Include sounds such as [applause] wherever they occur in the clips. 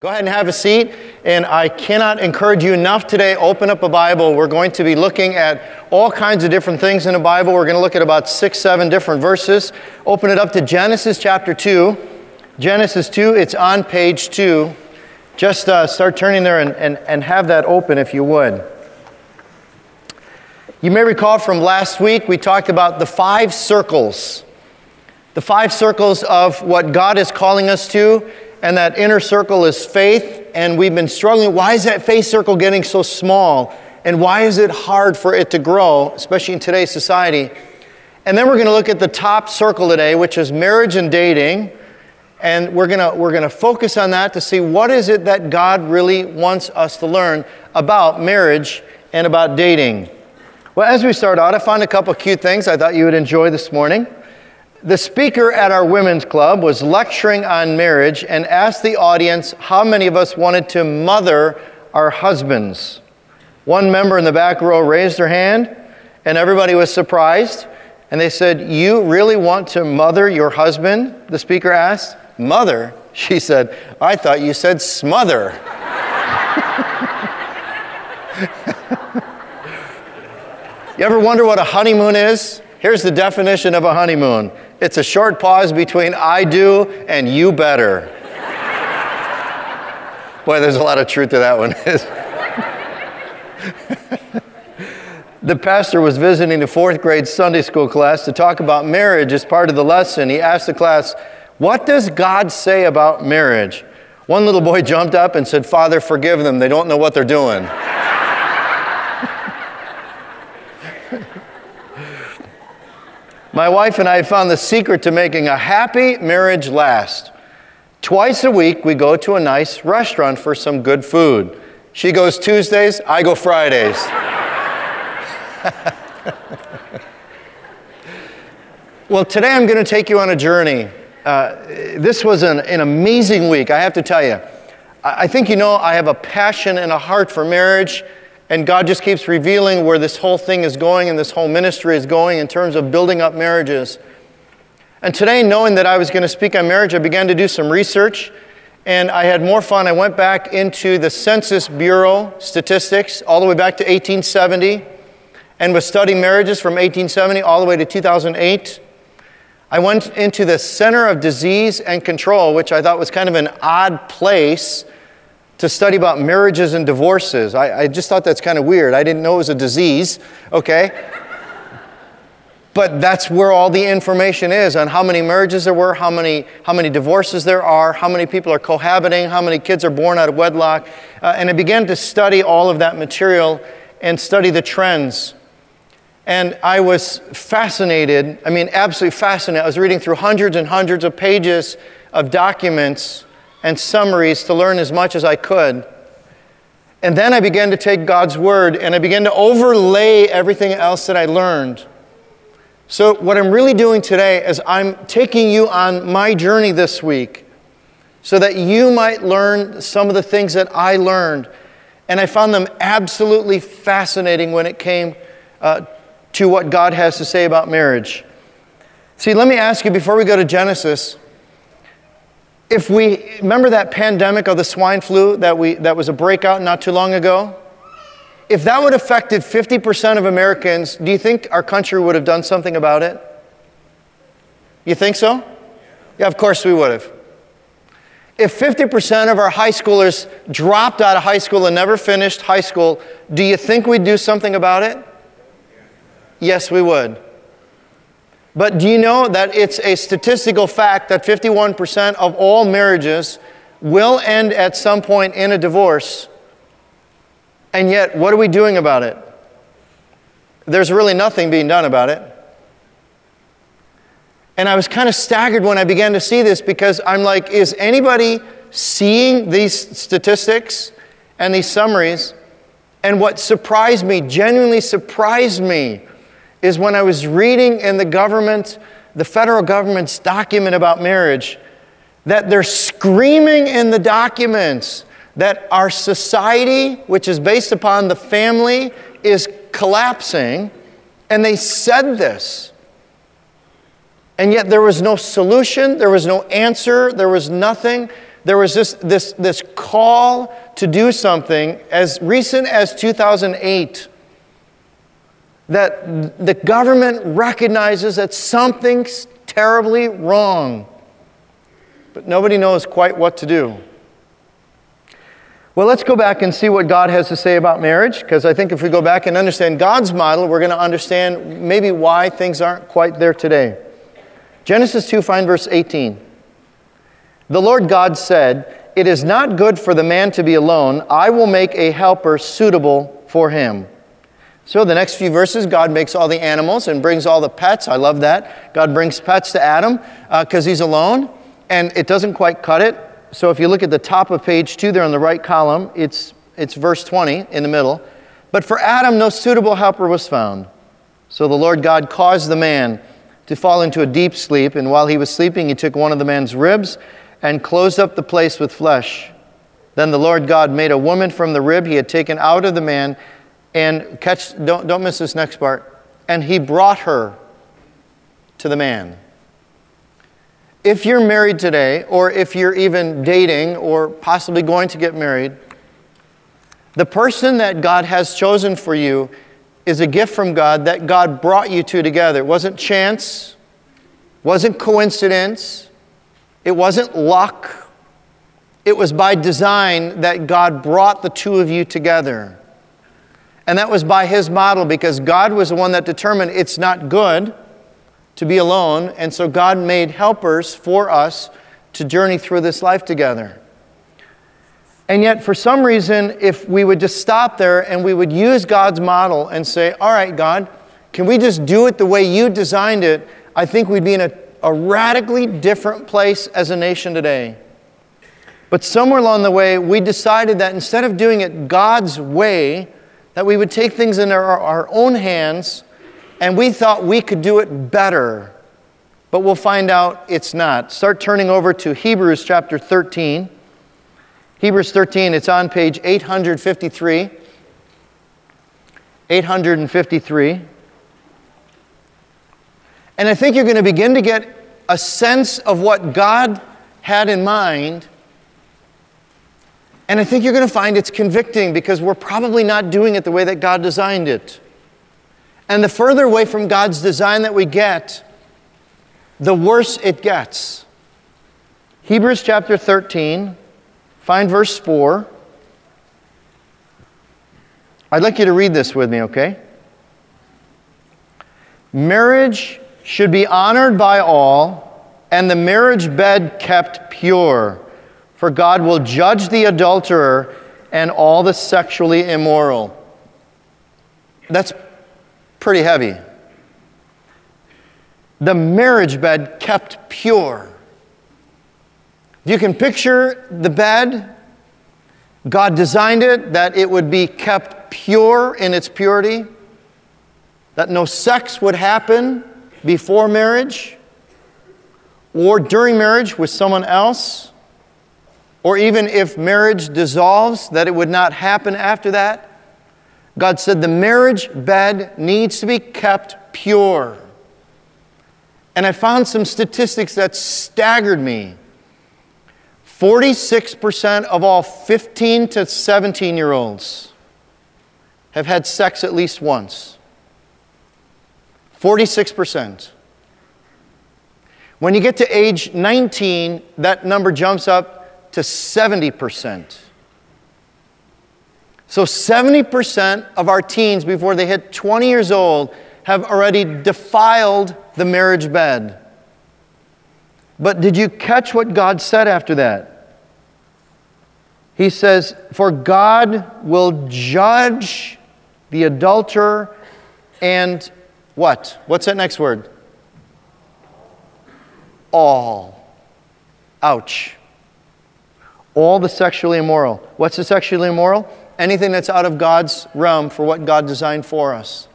Go ahead and have a seat. And I cannot encourage you enough today. Open up a Bible. We're going to be looking at all kinds of different things in the Bible. We're going to look at about six, seven different verses. Open it up to Genesis chapter 2. Genesis 2, it's on page 2. Just uh, start turning there and, and, and have that open if you would. You may recall from last week, we talked about the five circles. The five circles of what God is calling us to and that inner circle is faith, and we've been struggling. Why is that faith circle getting so small? And why is it hard for it to grow, especially in today's society? And then we're going to look at the top circle today, which is marriage and dating. And we're going to, we're going to focus on that to see what is it that God really wants us to learn about marriage and about dating. Well, as we start out, I found a couple cute things I thought you would enjoy this morning. The speaker at our women's club was lecturing on marriage and asked the audience how many of us wanted to mother our husbands. One member in the back row raised her hand, and everybody was surprised. And they said, You really want to mother your husband? The speaker asked. Mother? [laughs] She said, I thought you said smother. [laughs] you ever wonder what a honeymoon is? Here's the definition of a honeymoon it's a short pause between I do and you better. Boy, there's a lot of truth to that one. [laughs] the pastor was visiting the fourth grade Sunday school class to talk about marriage as part of the lesson. He asked the class, What does God say about marriage? One little boy jumped up and said, Father, forgive them. They don't know what they're doing. My wife and I found the secret to making a happy marriage last. Twice a week, we go to a nice restaurant for some good food. She goes Tuesdays, I go Fridays. [laughs] well, today I'm going to take you on a journey. Uh, this was an, an amazing week, I have to tell you. I think you know I have a passion and a heart for marriage and God just keeps revealing where this whole thing is going and this whole ministry is going in terms of building up marriages. And today, knowing that I was going to speak on marriage, I began to do some research and I had more fun. I went back into the Census Bureau statistics all the way back to 1870 and was studying marriages from 1870 all the way to 2008. I went into the Center of Disease and Control, which I thought was kind of an odd place to study about marriages and divorces. I, I just thought that's kind of weird. I didn't know it was a disease, okay? but that's where all the information is on how many marriages there were, how many, how many divorces there are, how many people are cohabiting, how many kids are born out of wedlock. Uh, and I began to study all of that material and study the trends. And I was fascinated, I mean, absolutely fascinated. I was reading through hundreds and hundreds of pages of documents and summaries to learn as much as I could. And then I began to take God's word and I began to overlay everything else that I learned. So, what I'm really doing today is I'm taking you on my journey this week so that you might learn some of the things that I learned. And I found them absolutely fascinating when it came uh, to what God has to say about marriage. See, let me ask you before we go to Genesis if we remember that pandemic of the swine flu that, we, that was a breakout not too long ago, if that would have affected 50% of Americans, do you think our country would have done something about it? You think so? Yeah, of course we would have. If 50% of our high schoolers dropped out of high school and never finished high school, do you think we'd do something about it? Yes, we would. But do you know that it's a statistical fact that 51% of all marriages will end at some point in a divorce? And yet, what are we doing about it? There's really nothing being done about it. And I was kind of staggered when I began to see this because I'm like, is anybody seeing these statistics and these summaries? And what surprised me, genuinely surprised me, is when I was reading in the government, the federal government's document about marriage, that they're screaming in the documents that our society, which is based upon the family, is collapsing. And they said this. And yet there was no solution, there was no answer, there was nothing. there was this, this, this call to do something as recent as 2008 that the government recognizes that something's terribly wrong, but nobody knows quite what to do. Well, let's go back and see what God has to say about marriage, because I think if we go back and understand God's model, we're going to understand maybe why things aren't quite there today. Genesis 2, find verse 18. The Lord God said, It is not good for the man to be alone. I will make a helper suitable for him. So, the next few verses, God makes all the animals and brings all the pets. I love that. God brings pets to Adam because uh, he's alone, and it doesn't quite cut it so if you look at the top of page two there on the right column, it's, it's verse 20 in the middle. But for Adam, no suitable helper was found. So the Lord God caused the man to fall into a deep sleep, and while he was sleeping, he took one of the man's ribs and closed up the place with flesh. Then the Lord God made a woman from the rib he had taken out of the man, and catch, don't, don't miss this next part, and he brought her to the man. If you're married today, or if you're even dating or possibly going to get married, the person that God has chosen for you is a gift from God that God brought you two together. It wasn't chance, wasn't coincidence, it wasn't luck. It was by design that God brought the two of you together. And that was by His model because God was the one that determined it's not good to be alone, and so God made helpers for us to journey through this life together. And yet, for some reason, if we would just stop there and we would use God's model and say, All right, God, can we just do it the way you designed it? I think we'd be in a, a radically different place as a nation today. But somewhere along the way, we decided that instead of doing it God's way, that we would take things in our, our own hands and we thought we could do it better, but we'll find out it's not. Start turning over to Hebrews chapter 13. Hebrews 13, it's on page 853. 853. And I think you're going to begin to get a sense of what God had in mind. And I think you're going to find it's convicting because we're probably not doing it the way that God designed it. And the further away from God's design that we get, the worse it gets. Hebrews chapter 13, find verse 4. I'd like you to read this with me, okay? Marriage should be honored by all, and the marriage bed kept pure, for God will judge the adulterer and all the sexually immoral. That's pretty heavy. The marriage bed kept pure. You can picture the bed. God designed it that it would be kept pure in its purity, that no sex would happen before marriage or during marriage with someone else, or even if marriage dissolves, that it would not happen after that. God said the marriage bed needs to be kept pure. And I found some statistics that staggered me. 46% of all 15 to 17 year olds have had sex at least once. 46%. When you get to age 19, that number jumps up to 70%. So 70% of our teens before they hit 20 years old have already defiled the marriage bed. But did you catch what God said after that? He says, For God will judge the adulterer and what? What's that next word? All. Ouch. All the sexually immoral. What's the sexually immoral? anything that's out of God's realm for what God designed for us.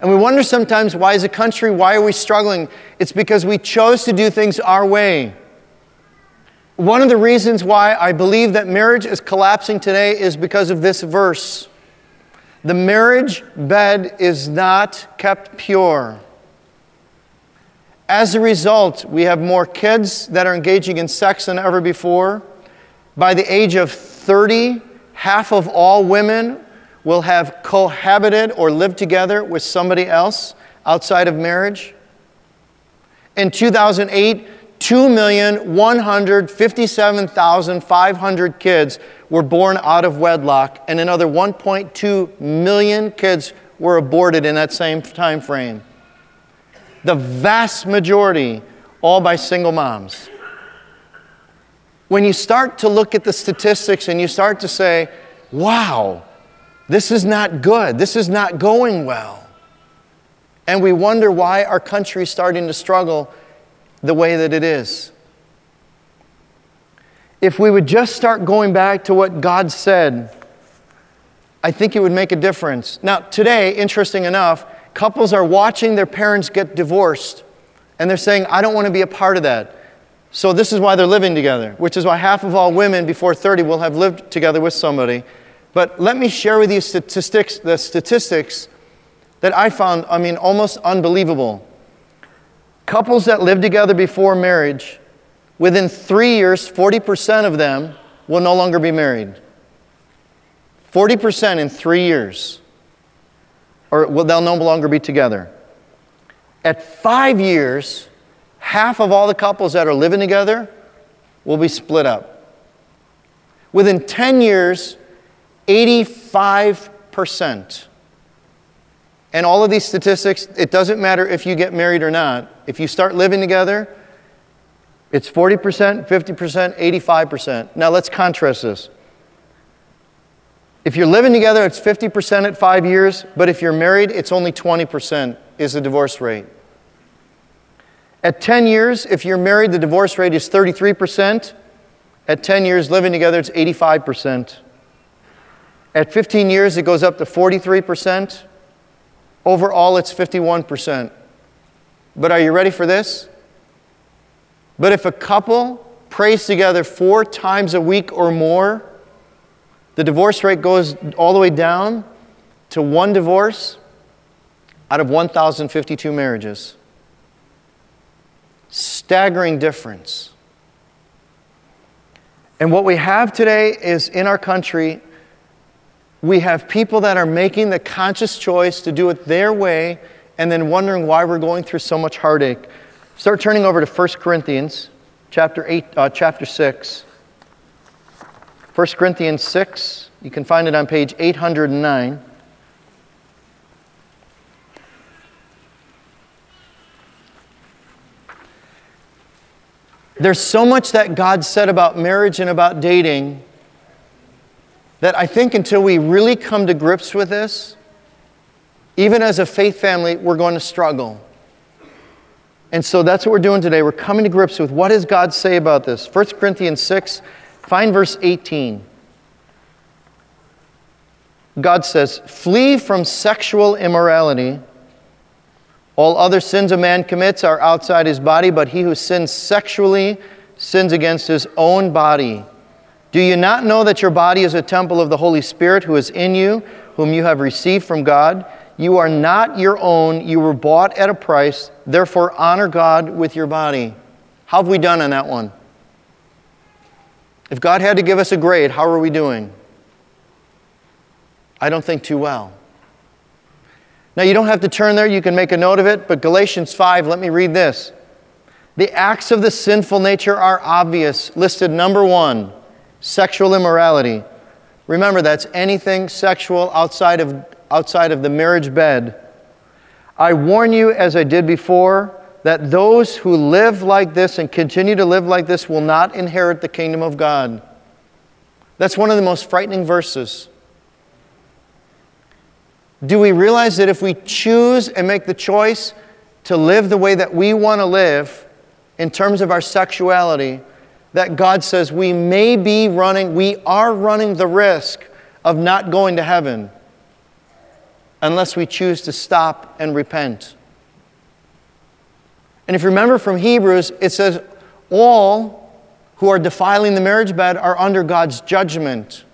And we wonder sometimes why, as a country, why are we struggling? It's because we chose to do things our way. One of the reasons why I believe that marriage is collapsing today is because of this verse. The marriage bed is not kept pure. As a result, we have more kids that are engaging in sex than ever before. By the age of 30, half of all women will have cohabited or lived together with somebody else outside of marriage. In 2008, 2,157,500 kids were born out of wedlock, and another 1.2 million kids were aborted in that same time frame. The vast majority, all by single moms. When you start to look at the statistics and you start to say, wow, this is not good, this is not going well. And we wonder why our country is starting to struggle the way that it is. If we would just start going back to what God said, I think it would make a difference. Now, today, interesting enough, couples are watching their parents get divorced, and they're saying, I don't want to be a part of that. So, this is why they're living together, which is why half of all women before 30 will have lived together with somebody. But let me share with you statistics, the statistics that I found, I mean, almost unbelievable. Couples that live together before marriage, within three years, 40% of them will no longer be married. 40% in three years, or well, they'll no longer be together. At five years, half of all the couples that are living together will be split up. Within 10 years, 85%. And all of these statistics, it doesn't matter if you get married or not. If you start living together, it's 40%, 50%, 85%. Now let's contrast this. If you're living together, it's 50% at five years, but if you're married, it's only 20% is the divorce rate. At 10 years, if you're married, the divorce rate is 33%. At 10 years living together, it's 85%. At 15 years, it goes up to 43%. Overall, it's 51%. But are you ready for this? But if a couple prays together four times a week or more, the divorce rate goes all the way down to one divorce out of 1,052 marriages. Staggering difference. And what we have today is in our country we have people that are making the conscious choice to do it their way and then wondering why we're going through so much heartache. Start turning over to 1 Corinthians chapter, eight, uh, chapter 6. 1 Corinthians 6, you can find it on page 809. There's so much that God said about marriage and about dating that I think until we really come to grips with this, even as a faith family, we're going to struggle. And so that's what we're doing today. We're coming to grips with what does God say about this? 1 Corinthians 6, find verse 18. God says, Flee from sexual immorality. All other sins a man commits are outside his body, but he who sins sexually sins against his own body. Do you not know that your body is a temple of the Holy Spirit who is in you, whom you have received from God? You are not your own, you were bought at a price. Therefore, honor God with your body. How have we done on that one? If God had to give us a grade, how are we doing? I don't think too well. Now, you don't have to turn there, you can make a note of it, but Galatians 5, let me read this. The acts of the sinful nature are obvious, listed number one sexual immorality. Remember, that's anything sexual outside of, outside of the marriage bed. I warn you, as I did before, that those who live like this and continue to live like this will not inherit the kingdom of God. That's one of the most frightening verses. Do we realize that if we choose and make the choice to live the way that we want to live in terms of our sexuality, that God says we may be running, we are running the risk of not going to heaven unless we choose to stop and repent. And if you remember from Hebrews, it says, all who are defiling the marriage bed are under God's judgment.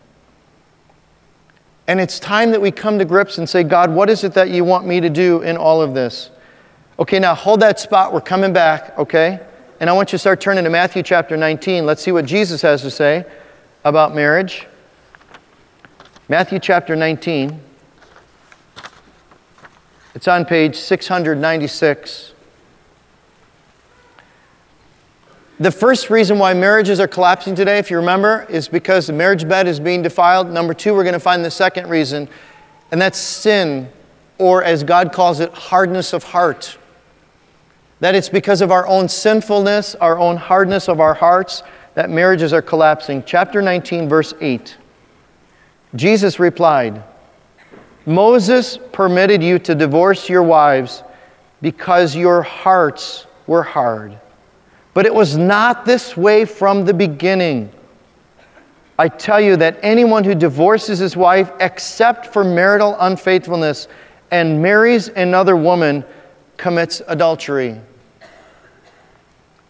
And it's time that we come to grips and say, God, what is it that you want me to do in all of this? Okay, now hold that spot. We're coming back, okay? And I want you to start turning to Matthew chapter 19. Let's see what Jesus has to say about marriage. Matthew chapter 19. It's on page 696. The first reason why marriages are collapsing today, if you remember, is because the marriage bed is being defiled. Number two, we're going to find the second reason, and that's sin, or as God calls it, hardness of heart. That it's because of our own sinfulness, our own hardness of our hearts, that marriages are collapsing. Chapter 19, verse 8. Jesus replied, Moses permitted you to divorce your wives because your hearts were hard. But it was not this way from the beginning. I tell you that anyone who divorces his wife except for marital unfaithfulness and marries another woman commits adultery.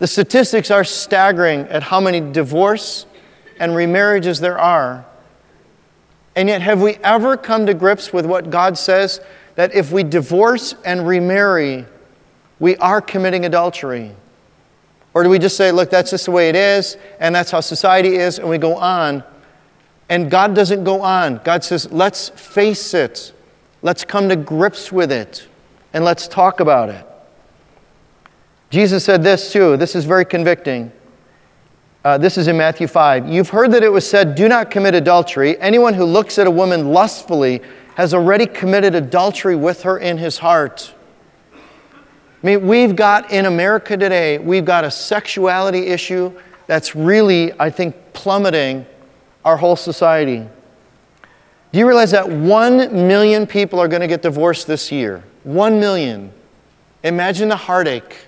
The statistics are staggering at how many divorce and remarriages there are. And yet, have we ever come to grips with what God says that if we divorce and remarry, we are committing adultery? Or do we just say, look, that's just the way it is, and that's how society is, and we go on? And God doesn't go on. God says, let's face it, let's come to grips with it, and let's talk about it. Jesus said this too. This is very convicting. Uh, this is in Matthew 5. You've heard that it was said, Do not commit adultery. Anyone who looks at a woman lustfully has already committed adultery with her in his heart. I mean, we've got in America today, we've got a sexuality issue that's really, I think, plummeting our whole society. Do you realize that one million people are going to get divorced this year? One million. Imagine the heartache.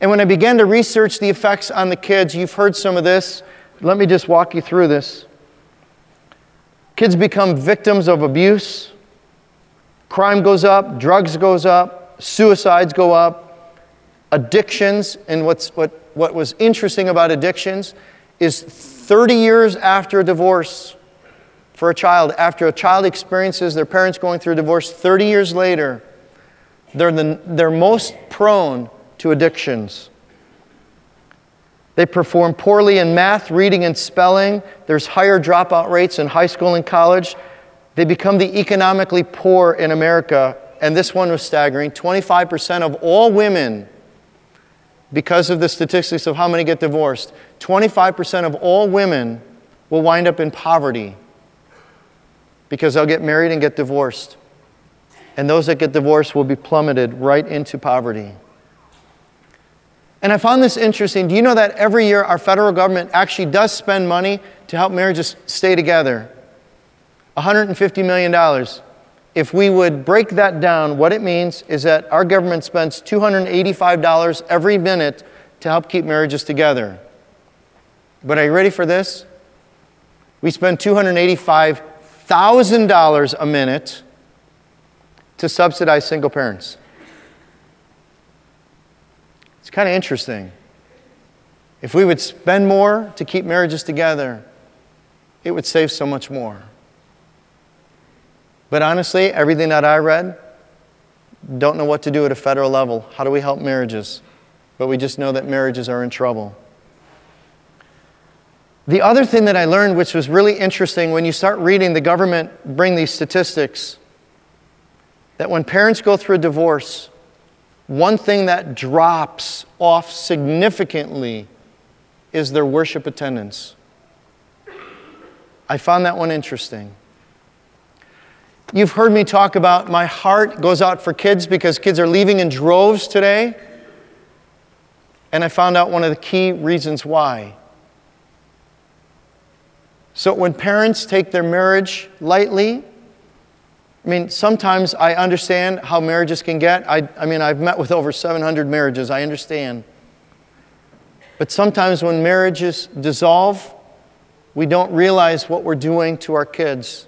And when I began to research the effects on the kids, you've heard some of this. Let me just walk you through this. Kids become victims of abuse. Crime goes up, drugs goes up, suicides go up, addictions, and what's, what, what was interesting about addictions is 30 years after a divorce for a child, after a child experiences their parents going through a divorce, 30 years later, they're, the, they're most prone to addictions. They perform poorly in math, reading, and spelling. There's higher dropout rates in high school and college. They become the economically poor in America. And this one was staggering 25% of all women, because of the statistics of how many get divorced, 25% of all women will wind up in poverty because they'll get married and get divorced. And those that get divorced will be plummeted right into poverty. And I found this interesting. Do you know that every year our federal government actually does spend money to help marriages stay together? $150 million. If we would break that down, what it means is that our government spends $285 every minute to help keep marriages together. But are you ready for this? We spend $285,000 a minute to subsidize single parents. It's kind of interesting. If we would spend more to keep marriages together, it would save so much more. But honestly, everything that I read, don't know what to do at a federal level. How do we help marriages? But we just know that marriages are in trouble. The other thing that I learned, which was really interesting, when you start reading the government bring these statistics, that when parents go through a divorce, one thing that drops off significantly is their worship attendance. I found that one interesting. You've heard me talk about my heart goes out for kids because kids are leaving in droves today. And I found out one of the key reasons why. So, when parents take their marriage lightly, I mean, sometimes I understand how marriages can get. I, I mean, I've met with over 700 marriages, I understand. But sometimes when marriages dissolve, we don't realize what we're doing to our kids.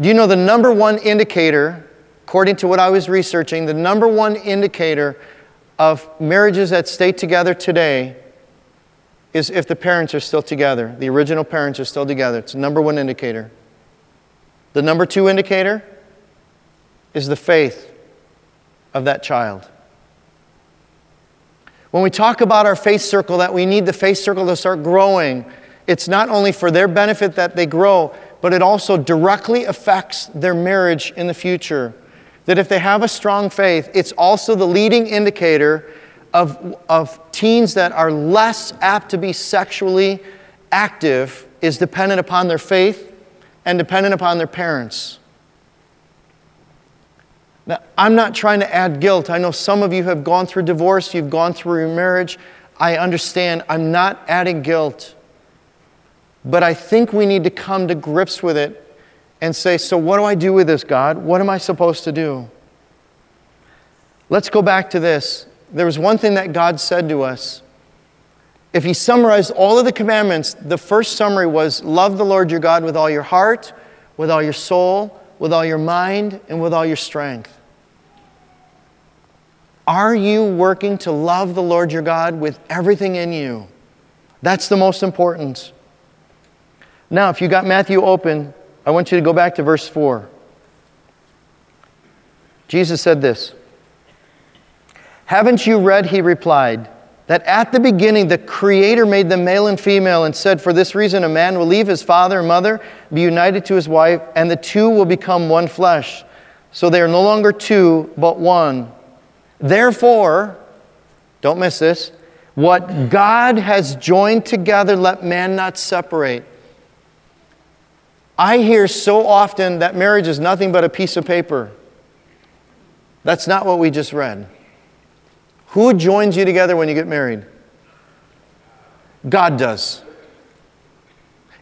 Do you know the number one indicator, according to what I was researching, the number one indicator of marriages that stay together today is if the parents are still together, the original parents are still together. It's the number one indicator. The number two indicator is the faith. of that child. When we talk about our faith circle, that we need the faith circle to start growing, it's not only for their benefit that they grow, but it also directly affects their marriage in the future. That if they have a strong faith, it's also the leading indicator of, of teens that are less apt to be sexually active is dependent upon their faith and dependent upon their parents. Now, I'm not trying to add guilt. I know some of you have gone through divorce, you've gone through your marriage. I understand. I'm not adding guilt. But I think we need to come to grips with it and say, So, what do I do with this, God? What am I supposed to do? Let's go back to this. There was one thing that God said to us. If He summarized all of the commandments, the first summary was love the Lord your God with all your heart, with all your soul, with all your mind, and with all your strength. Are you working to love the Lord your God with everything in you? That's the most important. Now, if you got Matthew open, I want you to go back to verse 4. Jesus said this Haven't you read, he replied, that at the beginning the Creator made them male and female and said, For this reason a man will leave his father and mother, be united to his wife, and the two will become one flesh. So they are no longer two, but one. Therefore, don't miss this, what God has joined together, let man not separate. I hear so often that marriage is nothing but a piece of paper. That's not what we just read. Who joins you together when you get married? God does.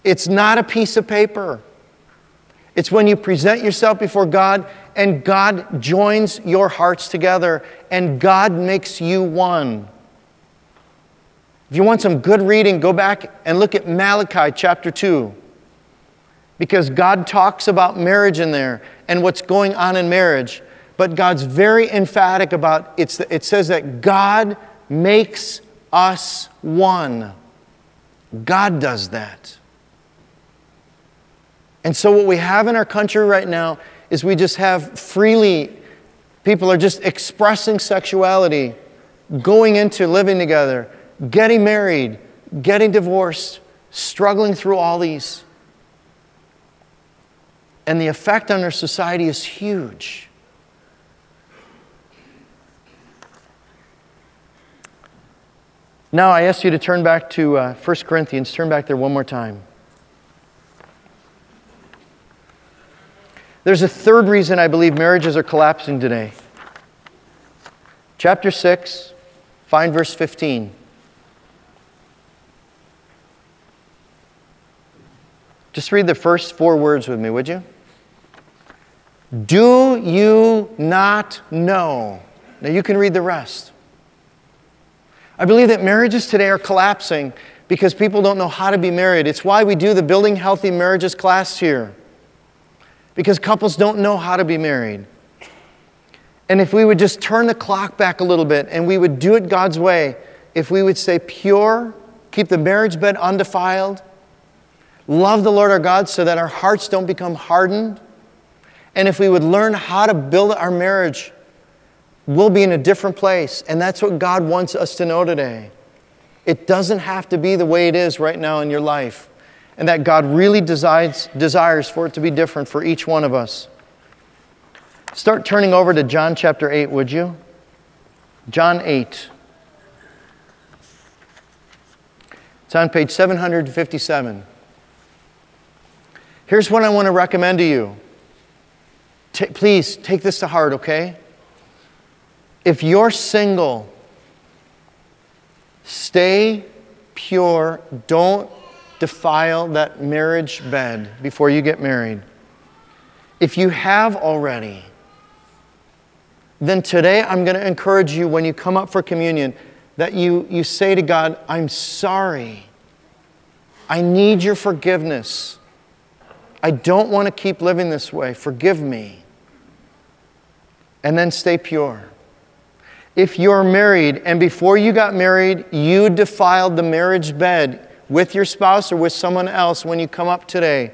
It's not a piece of paper. It's when you present yourself before God and God joins your hearts together and God makes you one. If you want some good reading, go back and look at Malachi chapter 2. Because God talks about marriage in there and what's going on in marriage. But God's very emphatic about it's, it says that God makes us one. God does that. And so, what we have in our country right now is we just have freely, people are just expressing sexuality, going into living together, getting married, getting divorced, struggling through all these. And the effect on our society is huge. Now, I ask you to turn back to uh, 1 Corinthians. Turn back there one more time. There's a third reason I believe marriages are collapsing today. Chapter 6, find verse 15. Just read the first four words with me, would you? Do you not know? Now you can read the rest. I believe that marriages today are collapsing because people don't know how to be married. It's why we do the Building Healthy Marriages class here. Because couples don't know how to be married. And if we would just turn the clock back a little bit and we would do it God's way, if we would stay pure, keep the marriage bed undefiled, love the Lord our God so that our hearts don't become hardened, and if we would learn how to build our marriage, we'll be in a different place. And that's what God wants us to know today. It doesn't have to be the way it is right now in your life. And that God really desires, desires for it to be different for each one of us. Start turning over to John chapter 8, would you? John 8. It's on page 757. Here's what I want to recommend to you T- please take this to heart, okay? If you're single, stay pure. Don't defile that marriage bed before you get married. If you have already, then today I'm going to encourage you when you come up for communion that you, you say to God, I'm sorry. I need your forgiveness. I don't want to keep living this way. Forgive me and then stay pure. If you're married and before you got married, you defiled the marriage bed with your spouse or with someone else when you come up today,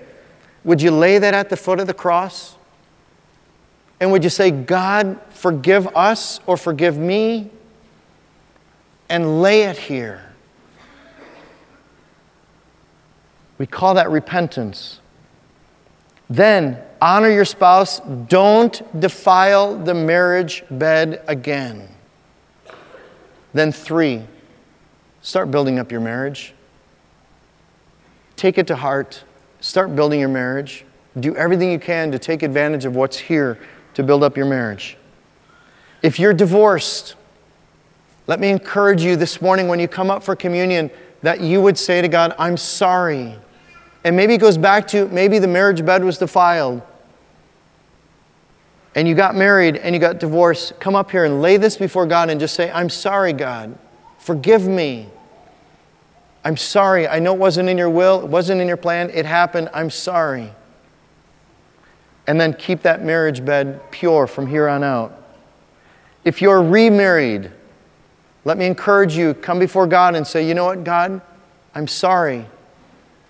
would you lay that at the foot of the cross? And would you say, God, forgive us or forgive me? And lay it here. We call that repentance. Then honor your spouse. Don't defile the marriage bed again. Then, three, start building up your marriage. Take it to heart. Start building your marriage. Do everything you can to take advantage of what's here to build up your marriage. If you're divorced, let me encourage you this morning when you come up for communion that you would say to God, I'm sorry. And maybe it goes back to maybe the marriage bed was defiled and you got married and you got divorced. Come up here and lay this before God and just say, I'm sorry, God. Forgive me. I'm sorry. I know it wasn't in your will, it wasn't in your plan. It happened. I'm sorry. And then keep that marriage bed pure from here on out. If you're remarried, let me encourage you come before God and say, You know what, God? I'm sorry.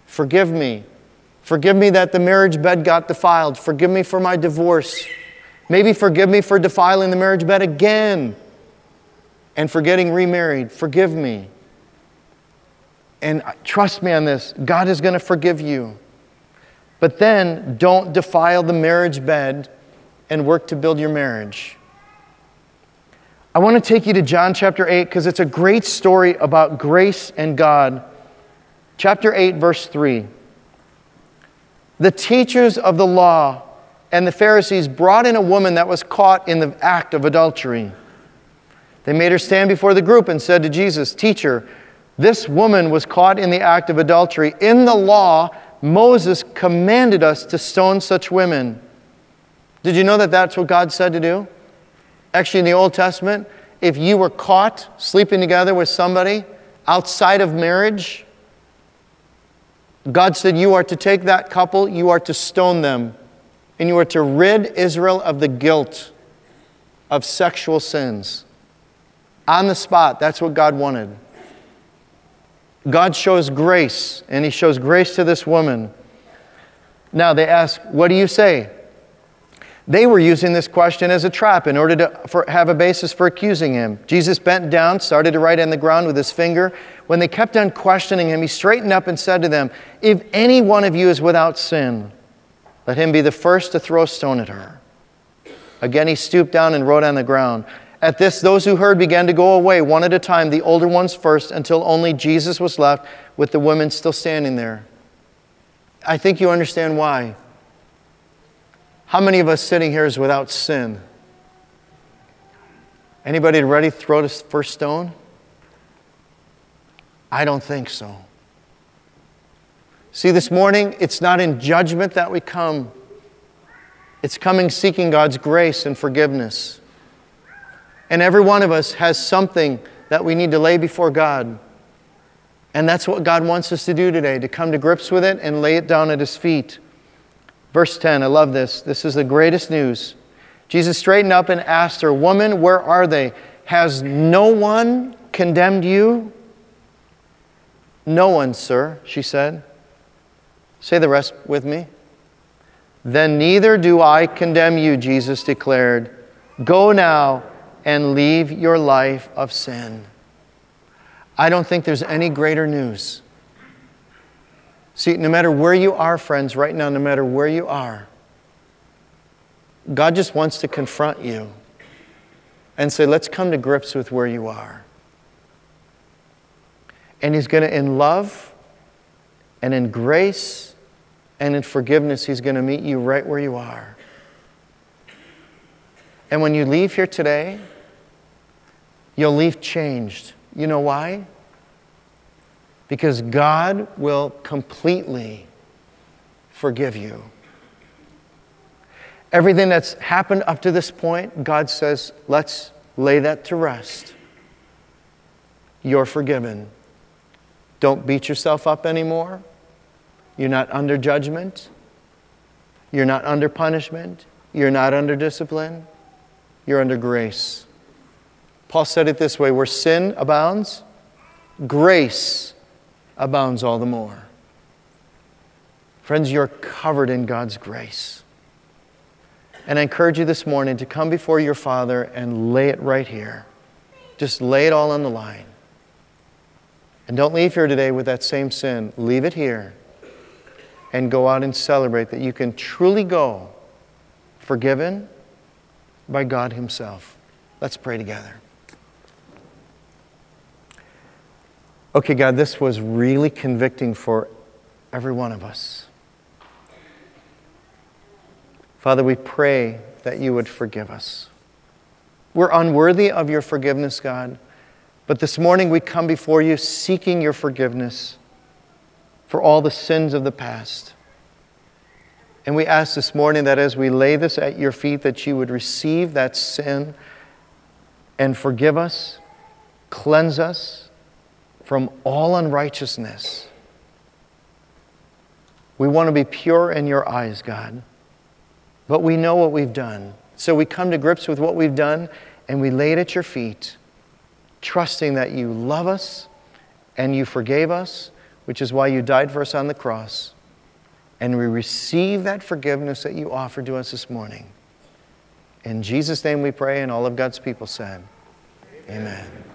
Forgive me. Forgive me that the marriage bed got defiled. Forgive me for my divorce. Maybe forgive me for defiling the marriage bed again and for getting remarried. Forgive me. And trust me on this God is going to forgive you. But then don't defile the marriage bed and work to build your marriage. I want to take you to John chapter 8 because it's a great story about grace and God. Chapter 8, verse 3. The teachers of the law and the Pharisees brought in a woman that was caught in the act of adultery. They made her stand before the group and said to Jesus, Teacher, this woman was caught in the act of adultery. In the law, Moses commanded us to stone such women. Did you know that that's what God said to do? Actually, in the Old Testament, if you were caught sleeping together with somebody outside of marriage, God said you are to take that couple, you are to stone them, and you are to rid Israel of the guilt of sexual sins. On the spot, that's what God wanted. God shows grace, and He shows grace to this woman. Now they ask, What do you say? They were using this question as a trap in order to for, have a basis for accusing him. Jesus bent down, started to write on the ground with his finger. When they kept on questioning him, he straightened up and said to them, If any one of you is without sin, let him be the first to throw a stone at her. Again, he stooped down and wrote on the ground. At this, those who heard began to go away, one at a time, the older ones first, until only Jesus was left with the women still standing there. I think you understand why. How many of us sitting here is without sin? Anybody ready to throw the first stone? I don't think so. See, this morning, it's not in judgment that we come, it's coming seeking God's grace and forgiveness. And every one of us has something that we need to lay before God. And that's what God wants us to do today to come to grips with it and lay it down at His feet. Verse 10, I love this. This is the greatest news. Jesus straightened up and asked her, Woman, where are they? Has no one condemned you? No one, sir, she said. Say the rest with me. Then neither do I condemn you, Jesus declared. Go now and leave your life of sin. I don't think there's any greater news. See, no matter where you are, friends, right now, no matter where you are, God just wants to confront you and say, let's come to grips with where you are. And He's going to, in love and in grace and in forgiveness, He's going to meet you right where you are. And when you leave here today, you'll leave changed. You know why? Because God will completely forgive you. Everything that's happened up to this point, God says, let's lay that to rest. You're forgiven. Don't beat yourself up anymore. You're not under judgment. You're not under punishment. You're not under discipline. You're under grace. Paul said it this way where sin abounds, grace abounds all the more. Friends, you're covered in God's grace. And I encourage you this morning to come before your Father and lay it right here. Just lay it all on the line. And don't leave here today with that same sin. Leave it here and go out and celebrate that you can truly go forgiven by God Himself. Let's pray together. Okay, God, this was really convicting for every one of us. Father, we pray that you would forgive us. We're unworthy of your forgiveness, God, but this morning we come before you seeking your forgiveness for all the sins of the past. And we ask this morning that as we lay this at your feet, that you would receive that sin and forgive us, cleanse us from all unrighteousness. We want to be pure in your eyes, God. But we know what we've done. So we come to grips with what we've done and we lay it at your feet, trusting that you love us and you forgave us, which is why you died for us on the cross. And we receive that forgiveness that you offered to us this morning. In Jesus' name we pray, and all of God's people said, Amen. Amen.